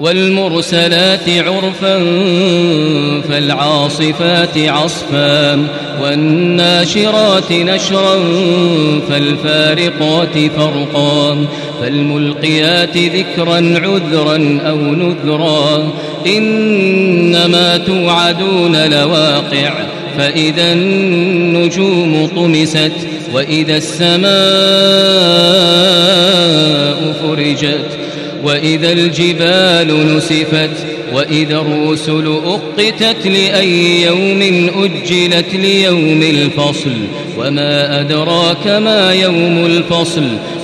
والمرسلات عرفا فالعاصفات عصفا والناشرات نشرا فالفارقات فرقا فالملقيات ذكرا عذرا أو نذرا إنما توعدون لواقع فإذا النجوم طمست وإذا السماء فرجت وإذا الجبال نسفت وإذا الرسل أقتت لأي يوم أجلت ليوم الفصل وما أدراك ما يوم الفصل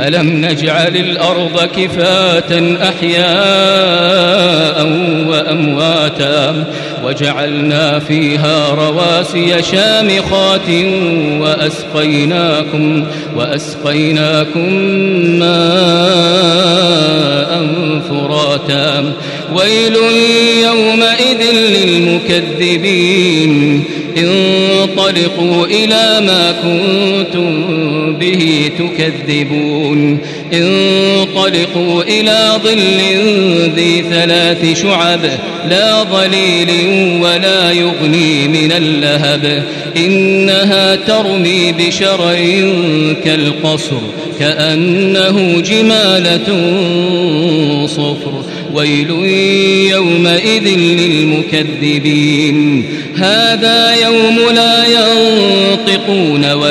ألم نجعل الأرض كفاة أحياء وأمواتا وجعلنا فيها رواسي شامخات وأسقيناكم وأسقيناكم ماء فراتا. ويل يومئذ للمكذبين. انطلقوا إلى ما كنتم به تكذبون. انطلقوا إلى ظل ذي ثلاث شعب لا ظليل ولا يغني من اللهب. إنها ترمي بشر كالقصر كأنه جمالة صفر. ويل يومئذ للمكذبين. هذا يوم لا ينطقون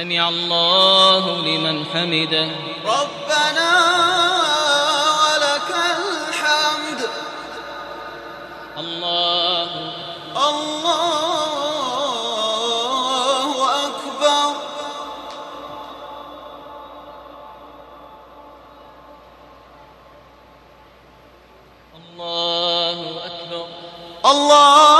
سمع الله لمن حمده. ربنا ولك الحمد. الله. الله أكبر. الله أكبر. الله